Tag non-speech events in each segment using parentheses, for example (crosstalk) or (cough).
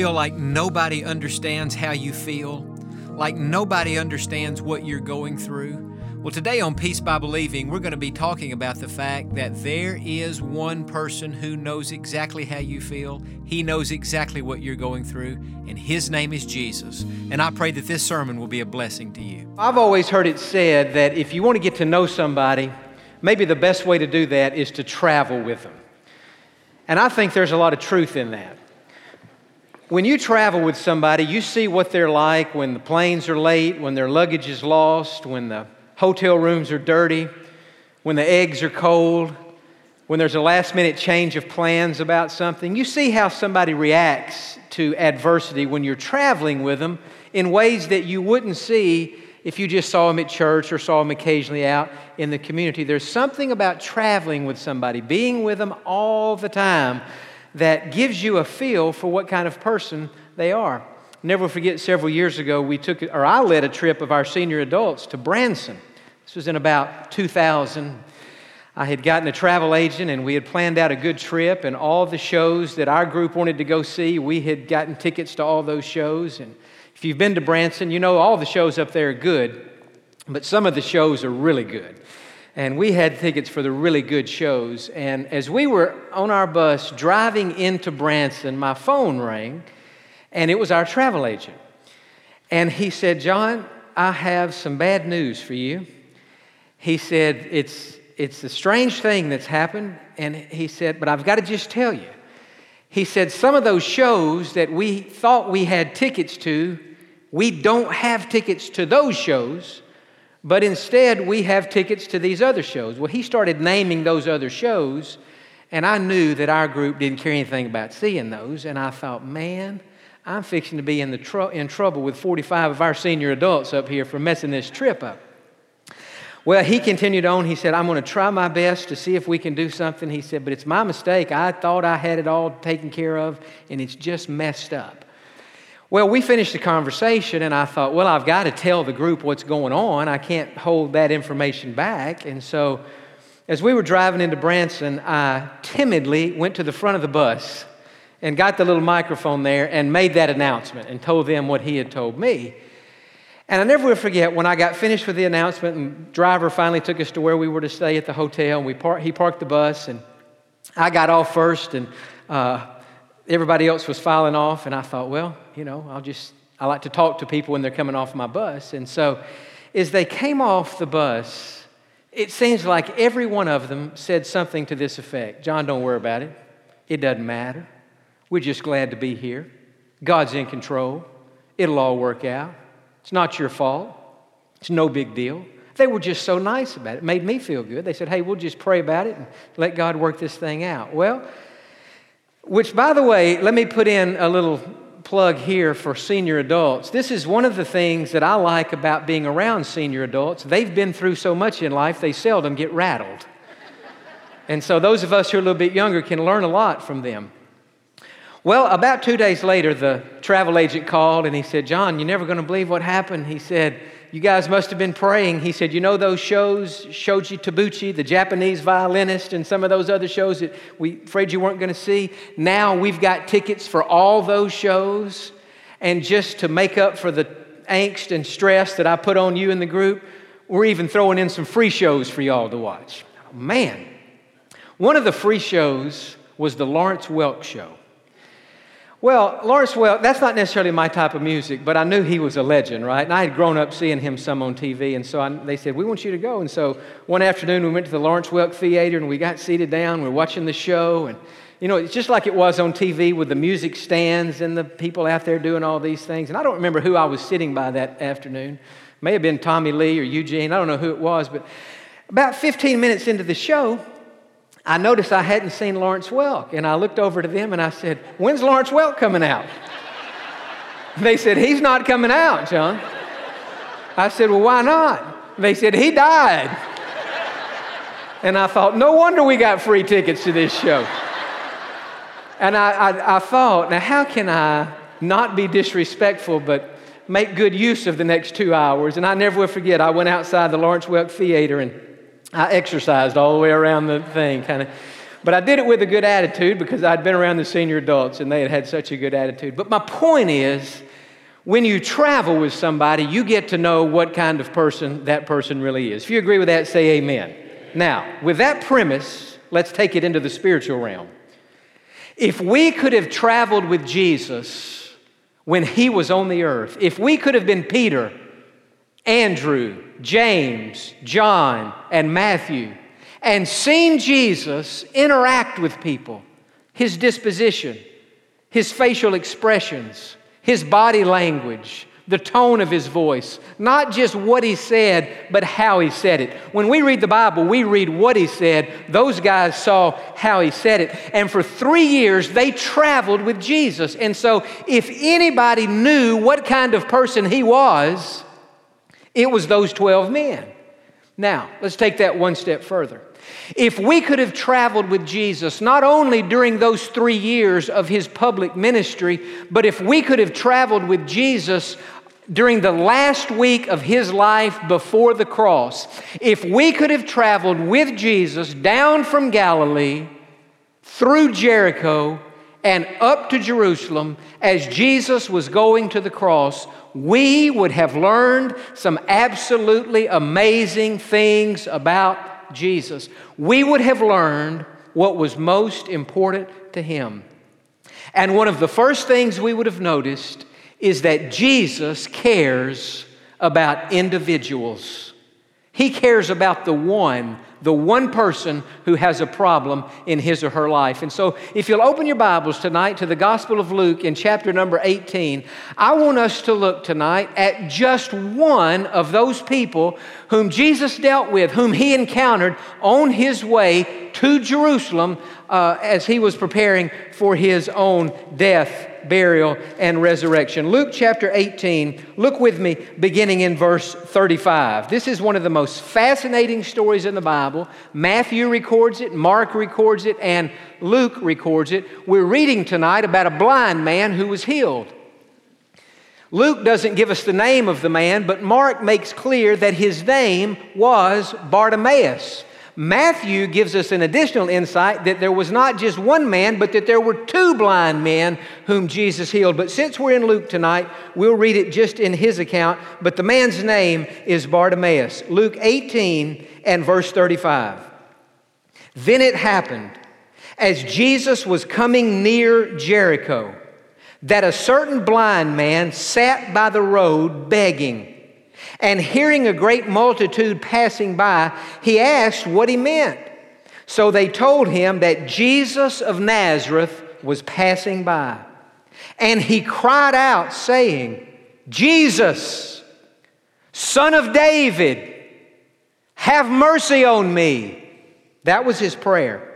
feel like nobody understands how you feel, like nobody understands what you're going through? Well, today on Peace by Believing, we're going to be talking about the fact that there is one person who knows exactly how you feel. He knows exactly what you're going through, and his name is Jesus. And I pray that this sermon will be a blessing to you. I've always heard it said that if you want to get to know somebody, maybe the best way to do that is to travel with them. And I think there's a lot of truth in that. When you travel with somebody, you see what they're like when the planes are late, when their luggage is lost, when the hotel rooms are dirty, when the eggs are cold, when there's a last minute change of plans about something. You see how somebody reacts to adversity when you're traveling with them in ways that you wouldn't see if you just saw them at church or saw them occasionally out in the community. There's something about traveling with somebody, being with them all the time that gives you a feel for what kind of person they are. Never forget, several years ago, we took, or I led a trip of our senior adults to Branson. This was in about 2000. I had gotten a travel agent and we had planned out a good trip, and all the shows that our group wanted to go see, we had gotten tickets to all those shows. And if you've been to Branson, you know all the shows up there are good, but some of the shows are really good and we had tickets for the really good shows. And as we were on our bus driving into Branson, my phone rang, and it was our travel agent. And he said, Jon, I have some bad news for you. He said, It's, it's a strange thing that's happened. And he said, But I've got to just tell you. He said, Some of those shows that we thought we had tickets to, we don't have tickets to those shows but instead, we have tickets to these other shows. Well, he started naming those other shows, and I knew that our group didn't care anything about seeing those. And I thought, man, I'm fixing to be in, the tr- in trouble with 45 of our senior adults up here for messing this trip up. Well, he continued on. He said, I'm going to try my best to see if we can do something. He said, but it's my mistake. I thought I had it all taken care of, and it's just messed up. Well, we finished the conversation, and I thought, well, I've got to tell the group what's going on. I can't hold that information back. And so, as we were driving into Branson, I timidly went to the front of the bus and got the little microphone there and made that announcement and told them what he had told me. And I never will forget when I got finished with the announcement, and driver finally took us to where we were to stay at the hotel, and we par- he parked the bus, and I got off first, and uh, everybody else was filing off, and I thought, well, you know, I'll just, I like to talk to people when they're coming off my bus. And so as they came off the bus, it seems like every one of them said something to this effect Jon, don't worry about it. It doesn't matter. We're just glad to be here. God's in control. It'll all work out. It's not your fault. It's no big deal. They were just so nice about it. It made me feel good. They said, hey, we'll just pray about it and let God work this thing out. Well, which, by the way, let me put in a little plug here for senior adults. This is one of the things that I like about being around senior adults. They've been through so much in life, they seldom get rattled. And so, those of us who are a little bit younger can learn a lot from them. Well, about two days later, the travel agent called and he said, Jon, you're never going to believe what happened. He said, you guys must have been praying. He said, You know those shows, Shoji Tabuchi, the Japanese violinist, and some of those other shows that we afraid you weren't going to see? Now we've got tickets for all those shows. And just to make up for the angst and stress that I put on you and the group, we're even throwing in some free shows for y'all to watch. Man. One of the free shows was the Lawrence Welk Show. Well, Lawrence Welk, that's not necessarily my type of music, but I knew he was a legend, right? And I had grown up seeing him some on TV, and so I, they said, We want you to go. And so one afternoon we went to the Lawrence Welk Theater and we got seated down, we are watching the show, and you know, it's just like it was on TV with the music stands and the people out there doing all these things. And I don't remember who I was sitting by that afternoon. May have been Tommy Lee or Eugene, I don't know who it was, but about 15 minutes into the show, I noticed I hadn't seen Lawrence Welk, and I looked over to them and I said, When's Lawrence Welk coming out? (laughs) they said, He's not coming out, Jon. I said, Well, why not? They said, He died. (laughs) And I thought, no wonder we got free tickets to this show. and I, I, I thought, now how can I not be disrespectful, but make good use of the next two hours? And I never will forget, I went outside the Lawrence Welk Theater and I exercised all the way around the thing, kind of. But I did it with a good attitude because I'd been around the senior adults and they had had such a good attitude. But my point is, when you travel with somebody, you get to know what kind of person that person really is. If you agree with that, say amen. Now, with that premise, let's take it into the spiritual realm. If we could have traveled with Jesus when he was on the earth, if we could have been Peter, Andrew, James, John, and Matthew, and seen Jesus interact with people, his disposition, his facial expressions, his body language, the tone of his voice, not just what he said, but how he said it. When we read the Bible, we read what he said. Those guys saw how he said it. And for three years, they traveled with Jesus. And so, if anybody knew what kind of person he was, it was those 12 men. Now, let's take that one step further. If we could have traveled with Jesus, not only during those three years of his public ministry, but if we could have traveled with Jesus during the last week of his life before the cross, if we could have traveled with Jesus down from Galilee through Jericho and up to Jerusalem as Jesus was going to the cross, we would have learned some absolutely amazing things about Jesus. We would have learned what was most important to him. And one of the first things we would have noticed is that Jesus cares about individuals. He cares about the one, the one person who has a problem in his or her life. And so, if you'll open your Bibles tonight to the Gospel of Luke in chapter number 18, I want us to look tonight at just one of those people whom Jesus dealt with, whom he encountered on his way to Jerusalem uh, as he was preparing for his own death burial, and resurrection. Luke chapter 18, look with me beginning in verse 35. This is one of the most fascinating stories in the Bible. Matthew records it, Mark records it, and Luke records it. We're reading tonight about a blind man who was healed. Luke doesn't give us the name of the man, but Mark makes clear that his name was Bartimaeus. Matthew gives us an additional insight that there was not just one man, but that there were two blind men whom Jesus healed. But since we're in Luke tonight, we'll read it just in his account. But the man's name is Bartimaeus. Luke 18 and verse 35. Then it happened, as Jesus was coming near Jericho, that a certain blind man sat by the road begging. And hearing a great multitude passing by, he asked what he meant. So they told him that Jesus of Nazareth was passing by. And he cried out, saying, Jesus, son of David, have mercy on me. That was his prayer.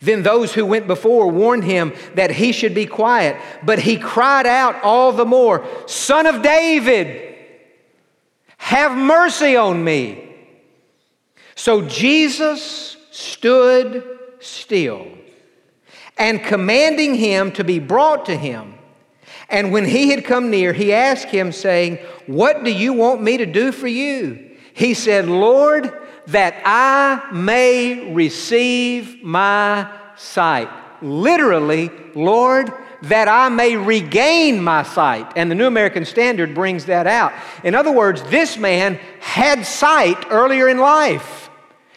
Then those who went before warned him that he should be quiet, but he cried out all the more, Son of David, have mercy on me. So Jesus stood still and commanding him to be brought to him. And when he had come near, he asked him, saying, What do you want me to do for you? He said, Lord, that I may receive my sight. Literally, Lord, that I may regain my sight. And the New American Standard brings that out. In other words, this man had sight earlier in life.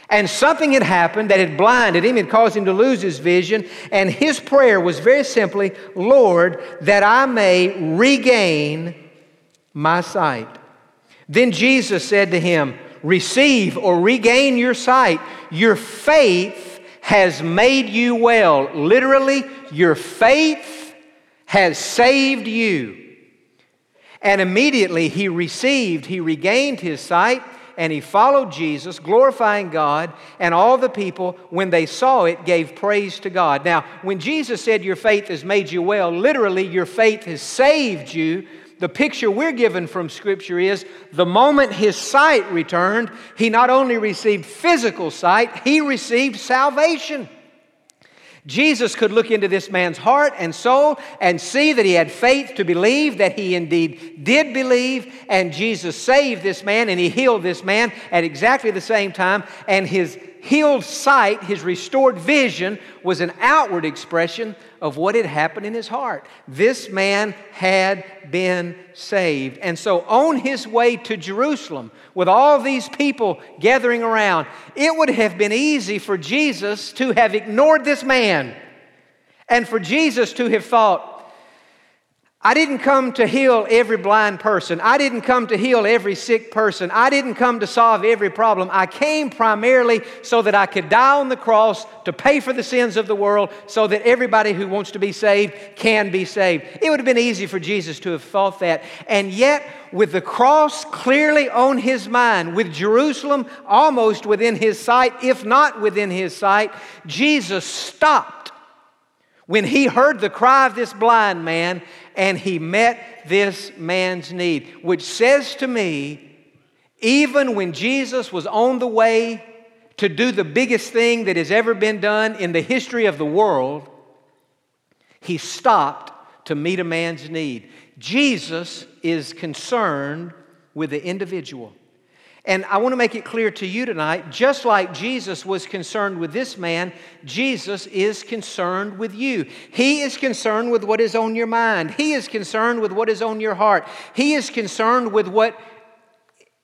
And something had happened that had blinded him, had caused him to lose his vision. And his prayer was very simply, Lord, that I may regain my sight. Then Jesus said to him, Receive or regain your sight. Your faith has made you well. Literally, your faith has saved you. And immediately he received, he regained his sight, and he followed Jesus, glorifying God, and all the people, when they saw it, gave praise to God. Now, when Jesus said, Your faith has made you well, literally, your faith has saved you. the picture we're given from Scripture is the moment his sight returned, he not only received physical sight, he received salvation. Jesus could look into this man's heart and soul and see that he had faith to believe that he indeed did believe, and Jesus saved this man and he healed this man at exactly the same time, and his healed sight, his restored vision, was an outward expression of what had happened in his heart. This man had been saved. And so, on his way to Jerusalem, with all these people gathering around, it would have been easy for Jesus to have ignored this man and for Jesus to have thought, I didn't come to heal every blind person. I didn't come to heal every sick person. I didn't come to solve every problem. I came primarily so that I could die on the cross to pay for the sins of the world so that everybody who wants to be saved can be saved. It would have been easy for Jesus to have thought that. And yet, with the cross clearly on his mind, with Jerusalem almost within his sight, if not within his sight, Jesus stopped when he heard the cry of this blind man and he met this man's need, which says to me, even when Jesus was on the way to do the biggest thing that has ever been done in the history of the world, he stopped to meet a man's need. Jesus is concerned with the individual. And I want to make it clear to you tonight just like Jesus was concerned with this man, Jesus is concerned with you. He is concerned with what is on your mind, He is concerned with what is on your heart, He is concerned with what.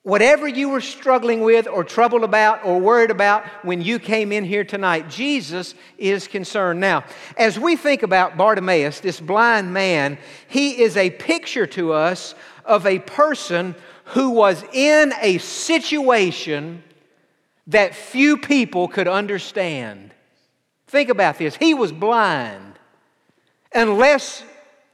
Whatever you were struggling with, or troubled about, or worried about when you came in here tonight, Jesus is concerned. Now, as we think about Bartimaeus, this blind man, he is a picture to us of a person who was in a situation that few people could understand. Think about this. He was blind. Unless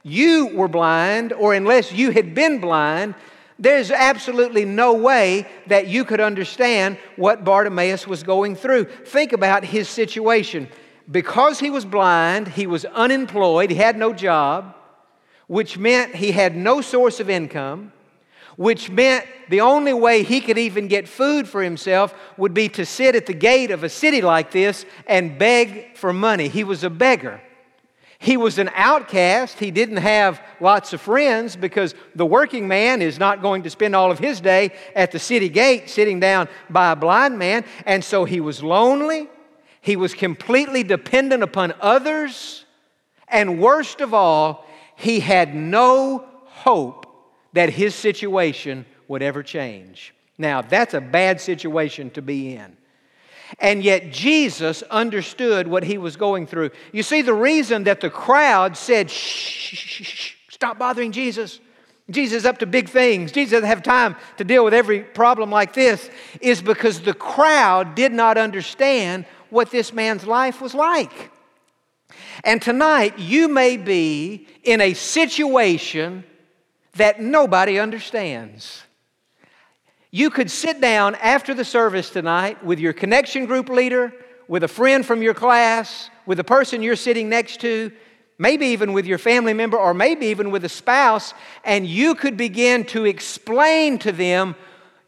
you were blind or unless you had been blind, there's absolutely no way that you could understand what Bartimaeus was going through. Think about his situation. Because he was blind, he was unemployed, he had no job, which meant he had no source of income which meant the only way he could even get food for himself would be to sit at the gate of a city like this and beg for money. He was a beggar. He was an outcast. He didn't have lots of friends because the working man is not going to spend all of his day at the city gate sitting down by a blind man. And so he was lonely. He was completely dependent upon others. And worst of all, he had no hope that his situation would ever change. Now, that's a bad situation to be in. And yet, Jesus understood what he was going through. You see, the reason that the crowd said, shh, shh, shh, stop bothering Jesus. Jesus is up to big things. Jesus doesn't have time to deal with every problem like this, is because the crowd did not understand what this man's life was like. And tonight, you may be in a situation that nobody understands. You could sit down after the service tonight with your connection group leader, with a friend from your class, with the person you're sitting next to, maybe even with your family member, or maybe even with a spouse, and you could begin to explain to them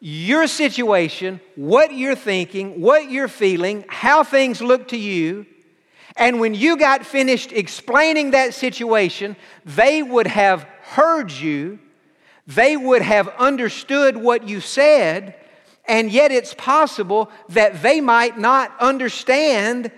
your situation, what you're thinking, what you're feeling, how things look to you. And when you got finished explaining that situation, they would have heard you, they would have understood what you said, and yet it's possible that they might not understand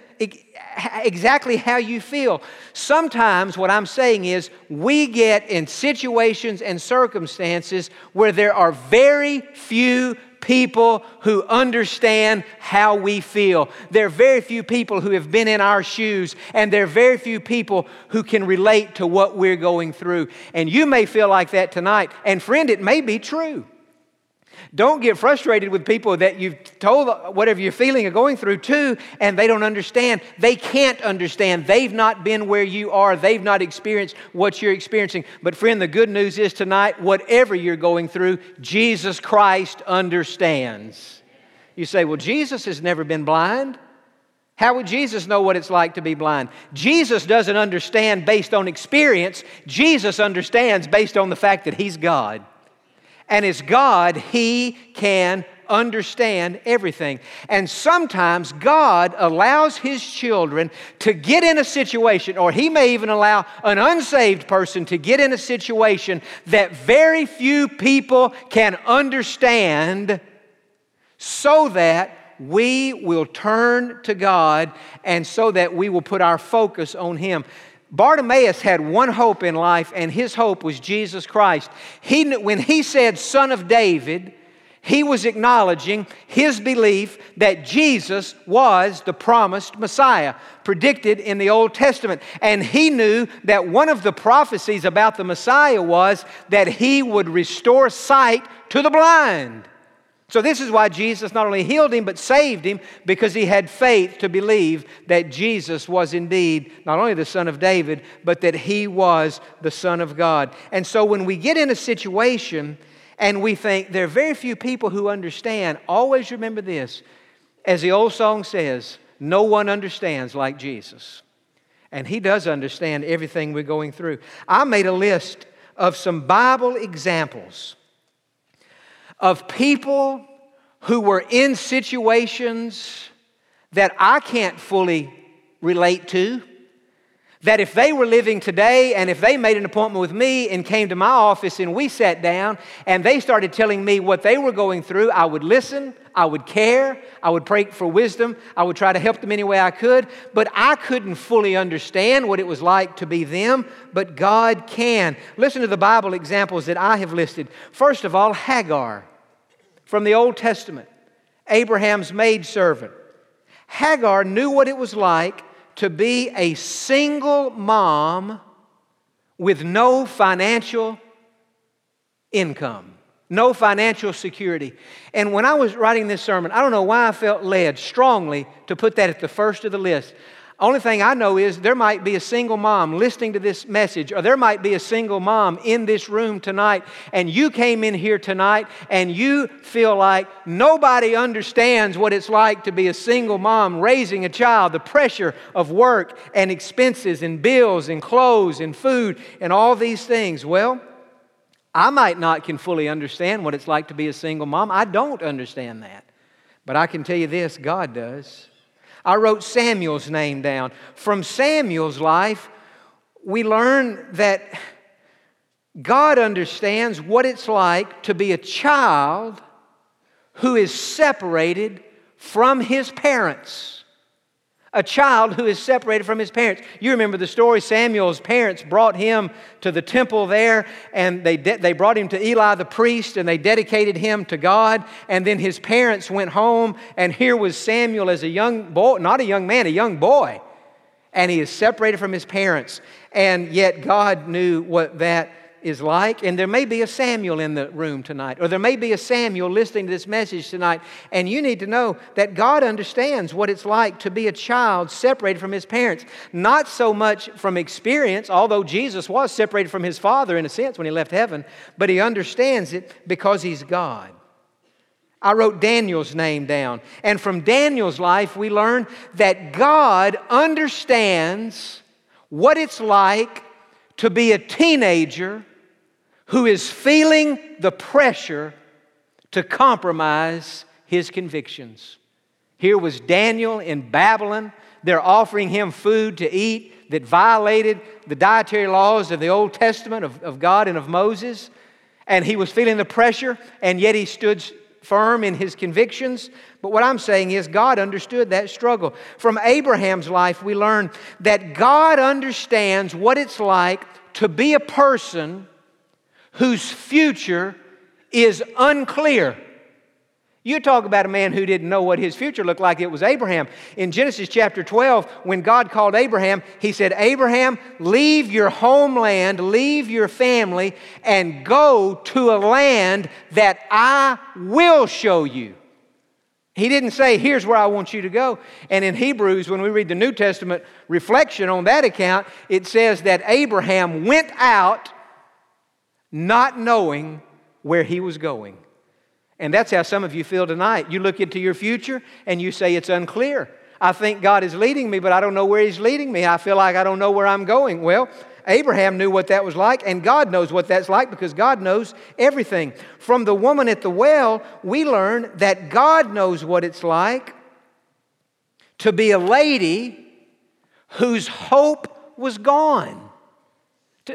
exactly how you feel. Sometimes what I'm saying is we get in situations and circumstances where there are very few people who understand how we feel. There are very few people who have been in our shoes, and there are very few people who can relate to what we're going through. And you may feel like that tonight. And friend, it may be true. Don't get frustrated with people that you've told whatever you're feeling or going through to, and they don't understand. They can't understand. They've not been where you are, they've not experienced what you're experiencing. But, friend, the good news is tonight, whatever you're going through, Jesus Christ understands. You say, Well, Jesus has never been blind. How would Jesus know what it's like to be blind? Jesus doesn't understand based on experience. Jesus understands based on the fact that He's God. And as God, He can understand everything. And sometimes God allows His children to get in a situation, or He may even allow an unsaved person to get in a situation that very few people can understand so that we will turn to God and so that we will put our focus on Him. Bartimaeus had one hope in life, and his hope was Jesus Christ. He, when he said, Son of David, he was acknowledging his belief that Jesus was the promised Messiah, predicted in the Old Testament. And he knew that one of the prophecies about the Messiah was that he would restore sight to the blind. So, this is why Jesus not only healed him, but saved him because he had faith to believe that Jesus was indeed not only the Son of David, but that he was the Son of God. And so, when we get in a situation and we think there are very few people who understand, always remember this. As the old song says, no one understands like Jesus. And he does understand everything we're going through. I made a list of some Bible examples of people who were in situations that I can't fully relate to. That if they were living today and if they made an appointment with me and came to my office and we sat down and they started telling me what they were going through, I would listen, I would care, I would pray for wisdom, I would try to help them any way I could, but I couldn't fully understand what it was like to be them, but God can. Listen to the Bible examples that I have listed. First of all, Hagar from the Old Testament, Abraham's maidservant. Hagar knew what it was like to be a single mom with no financial income, no financial security. And when I was writing this sermon, I don't know why I felt led strongly to put that at the first of the list. Only thing I know is there might be a single mom listening to this message, or there might be a single mom in this room tonight, and you came in here tonight and you feel like nobody understands what it's like to be a single mom raising a child, the pressure of work and expenses and bills and clothes and food and all these things. Well, I might not can fully understand what it's like to be a single mom. I don't understand that. But I can tell you this God does. I wrote Samuel's name down. From Samuel's life, we learn that God understands what it's like to be a child who is separated from his parents a child who is separated from his parents. You remember the story Samuel's parents brought him to the temple there, and they, de- they brought him to Eli the priest, and they dedicated him to God. And then his parents went home, and here was Samuel as a young boy, not a young man, a young boy. And he is separated from his parents. And yet God knew what that is like. And there may be a Samuel in the room tonight, or there may be a Samuel listening to this message tonight. And you need to know that God understands what it's like to be a child separated from his parents. Not so much from experience, although Jesus was separated from his Father in a sense when he left heaven, but he understands it because he's God. I wrote Daniel's name down. And from Daniel's life, we learn that God understands what it's like to be a teenager who is feeling the pressure to compromise his convictions. Here was Daniel in Babylon. They're offering him food to eat that violated the dietary laws of the Old Testament of, of God and of Moses. And he was feeling the pressure, and yet he stood firm in his convictions. But what I'm saying is, God understood that struggle. From Abraham's life, we learn that God understands what it's like to be a person whose future is unclear. You talk about a man who didn't know what his future looked like. It was Abraham. In Genesis chapter 12, when God called Abraham, he said, Abraham, leave your homeland, leave your family, and go to a land that I will show you. He didn't say, Here's where I want you to go. And in Hebrews, when we read the New Testament reflection on that account, it says that Abraham went out not knowing where he was going. And that's how some of you feel tonight. You look into your future and you say it's unclear. I think God is leading me, but I don't know where He's leading me. I feel like I don't know where I'm going. Well, Abraham knew what that was like, and God knows what that's like because God knows everything. From the woman at the well, we learn that God knows what it's like to be a lady whose hope was gone.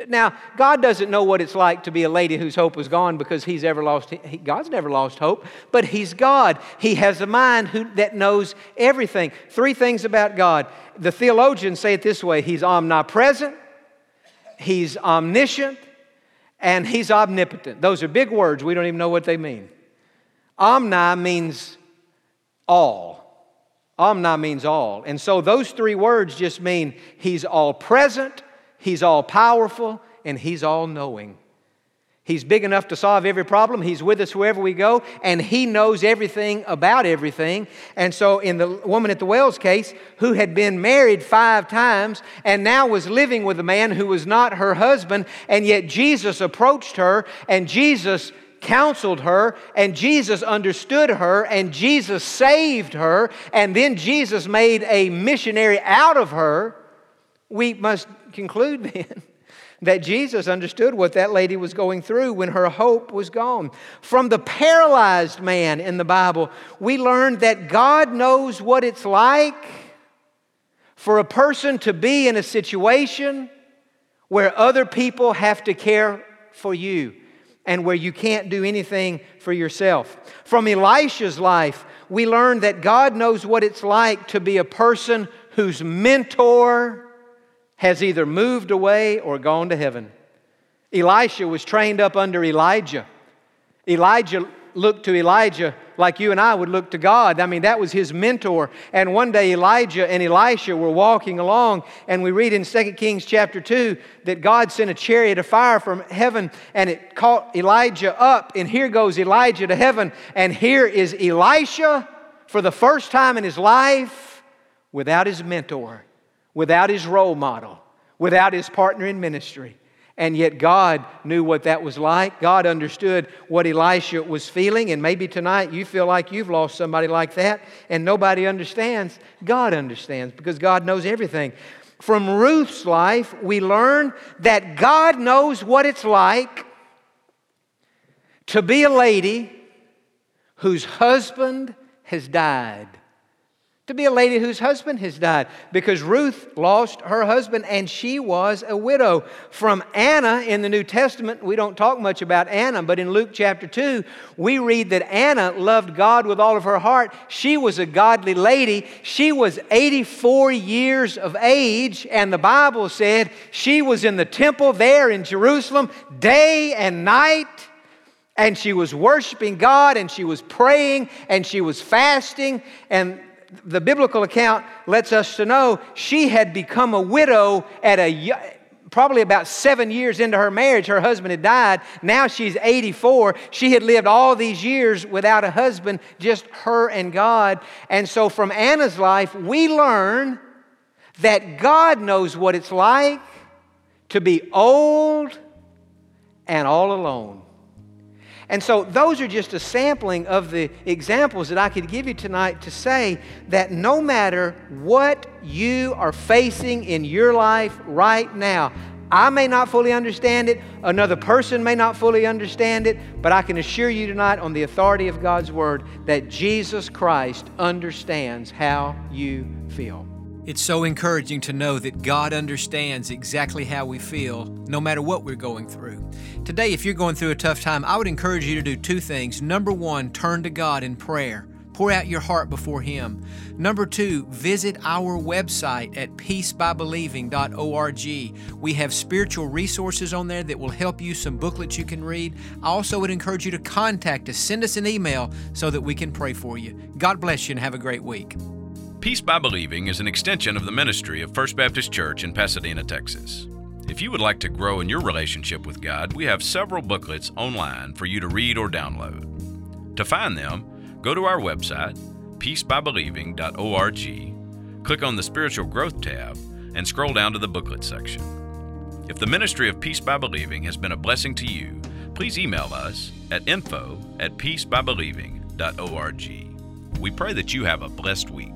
Now, God doesn't know what it's like to be a lady whose hope was gone because he's ever lost, he, God's never lost hope, but he's God. He has a mind who, that knows everything. Three things about God. The theologians say it this way He's omnipresent, He's omniscient, and He's omnipotent. Those are big words. We don't even know what they mean. Omni means all. Omni means all. And so those three words just mean He's all present He's all powerful, and He's all knowing. He's big enough to solve every problem. He's with us wherever we go, and He knows everything about everything. And so, in the woman at the well's case, who had been married five times and now was living with a man who was not her husband, and yet Jesus approached her, and Jesus counseled her, and Jesus understood her, and Jesus saved her, and then Jesus made a missionary out of her we must conclude (laughs) then that Jesus understood what that lady was going through when her hope was gone. From the paralyzed man in the Bible, we learned that God knows what it's like for a person to be in a situation where other people have to care for you and where you can't do anything for yourself. From Elisha's life, we learned that God knows what it's like to be a person whose mentor has either moved away or gone to heaven. Elisha was trained up under Elijah. Elijah looked to Elijah like you and I would look to God. I mean, that was his mentor. And one day Elijah and Elisha were walking along, and we read in 2 Kings chapter 2 that God sent a chariot of fire from heaven and it caught Elijah up. And here goes Elijah to heaven, and here is Elisha for the first time in his life without his mentor without his role model, without his partner in ministry. And yet, God knew what that was like. God understood what Elisha was feeling. And maybe tonight you feel like you've lost somebody like that and nobody understands. God understands because God knows everything. From Ruth's life, we learn that God knows what it's like to be a lady whose husband has died to be a lady whose husband has died because Ruth lost her husband and she was a widow. From Anna in the New Testament, we don't talk much about Anna, but in Luke chapter 2, we read that Anna loved God with all of her heart. She was a godly lady. She was 84 years of age, and the Bible said she was in the temple there in Jerusalem day and night and she was worshiping God and she was praying and she was fasting and the biblical account lets us to know she had become a widow at a probably about seven years into her marriage, her husband had died. Now she's 84. She had lived all these years without a husband, just her and God. And so from Anna's life, we learn that God knows what it's like to be old and all alone. And so, those are just a sampling of the examples that I could give you tonight to say that no matter what you are facing in your life right now, I may not fully understand it, another person may not fully understand it, but I can assure you tonight, on the authority of God's Word, that Jesus Christ understands how you feel. It's so encouraging to know that God understands exactly how we feel, no matter what we're going through. Today, if you're going through a tough time, I would encourage you to do two things. Number one, turn to God in prayer. Pour out your heart before Him. Number two, visit our website at peacebybelieving.org. We have spiritual resources on there that will help you, some booklets you can read. I also would encourage you to contact us, send us an email so that we can pray for you. God bless you and have a great week. Peace by Believing is an extension of the ministry of First Baptist Church in Pasadena, Texas. If you would like to grow in your relationship with God, we have several booklets online for you to read or download. To find them, go to our website, peacebybelieving.org, click on the Spiritual Growth tab, and scroll down to the booklet section. If the ministry of Peace by Believing has been a blessing to you, please email us at info at peacebybelieving.org. We pray that you have a blessed week.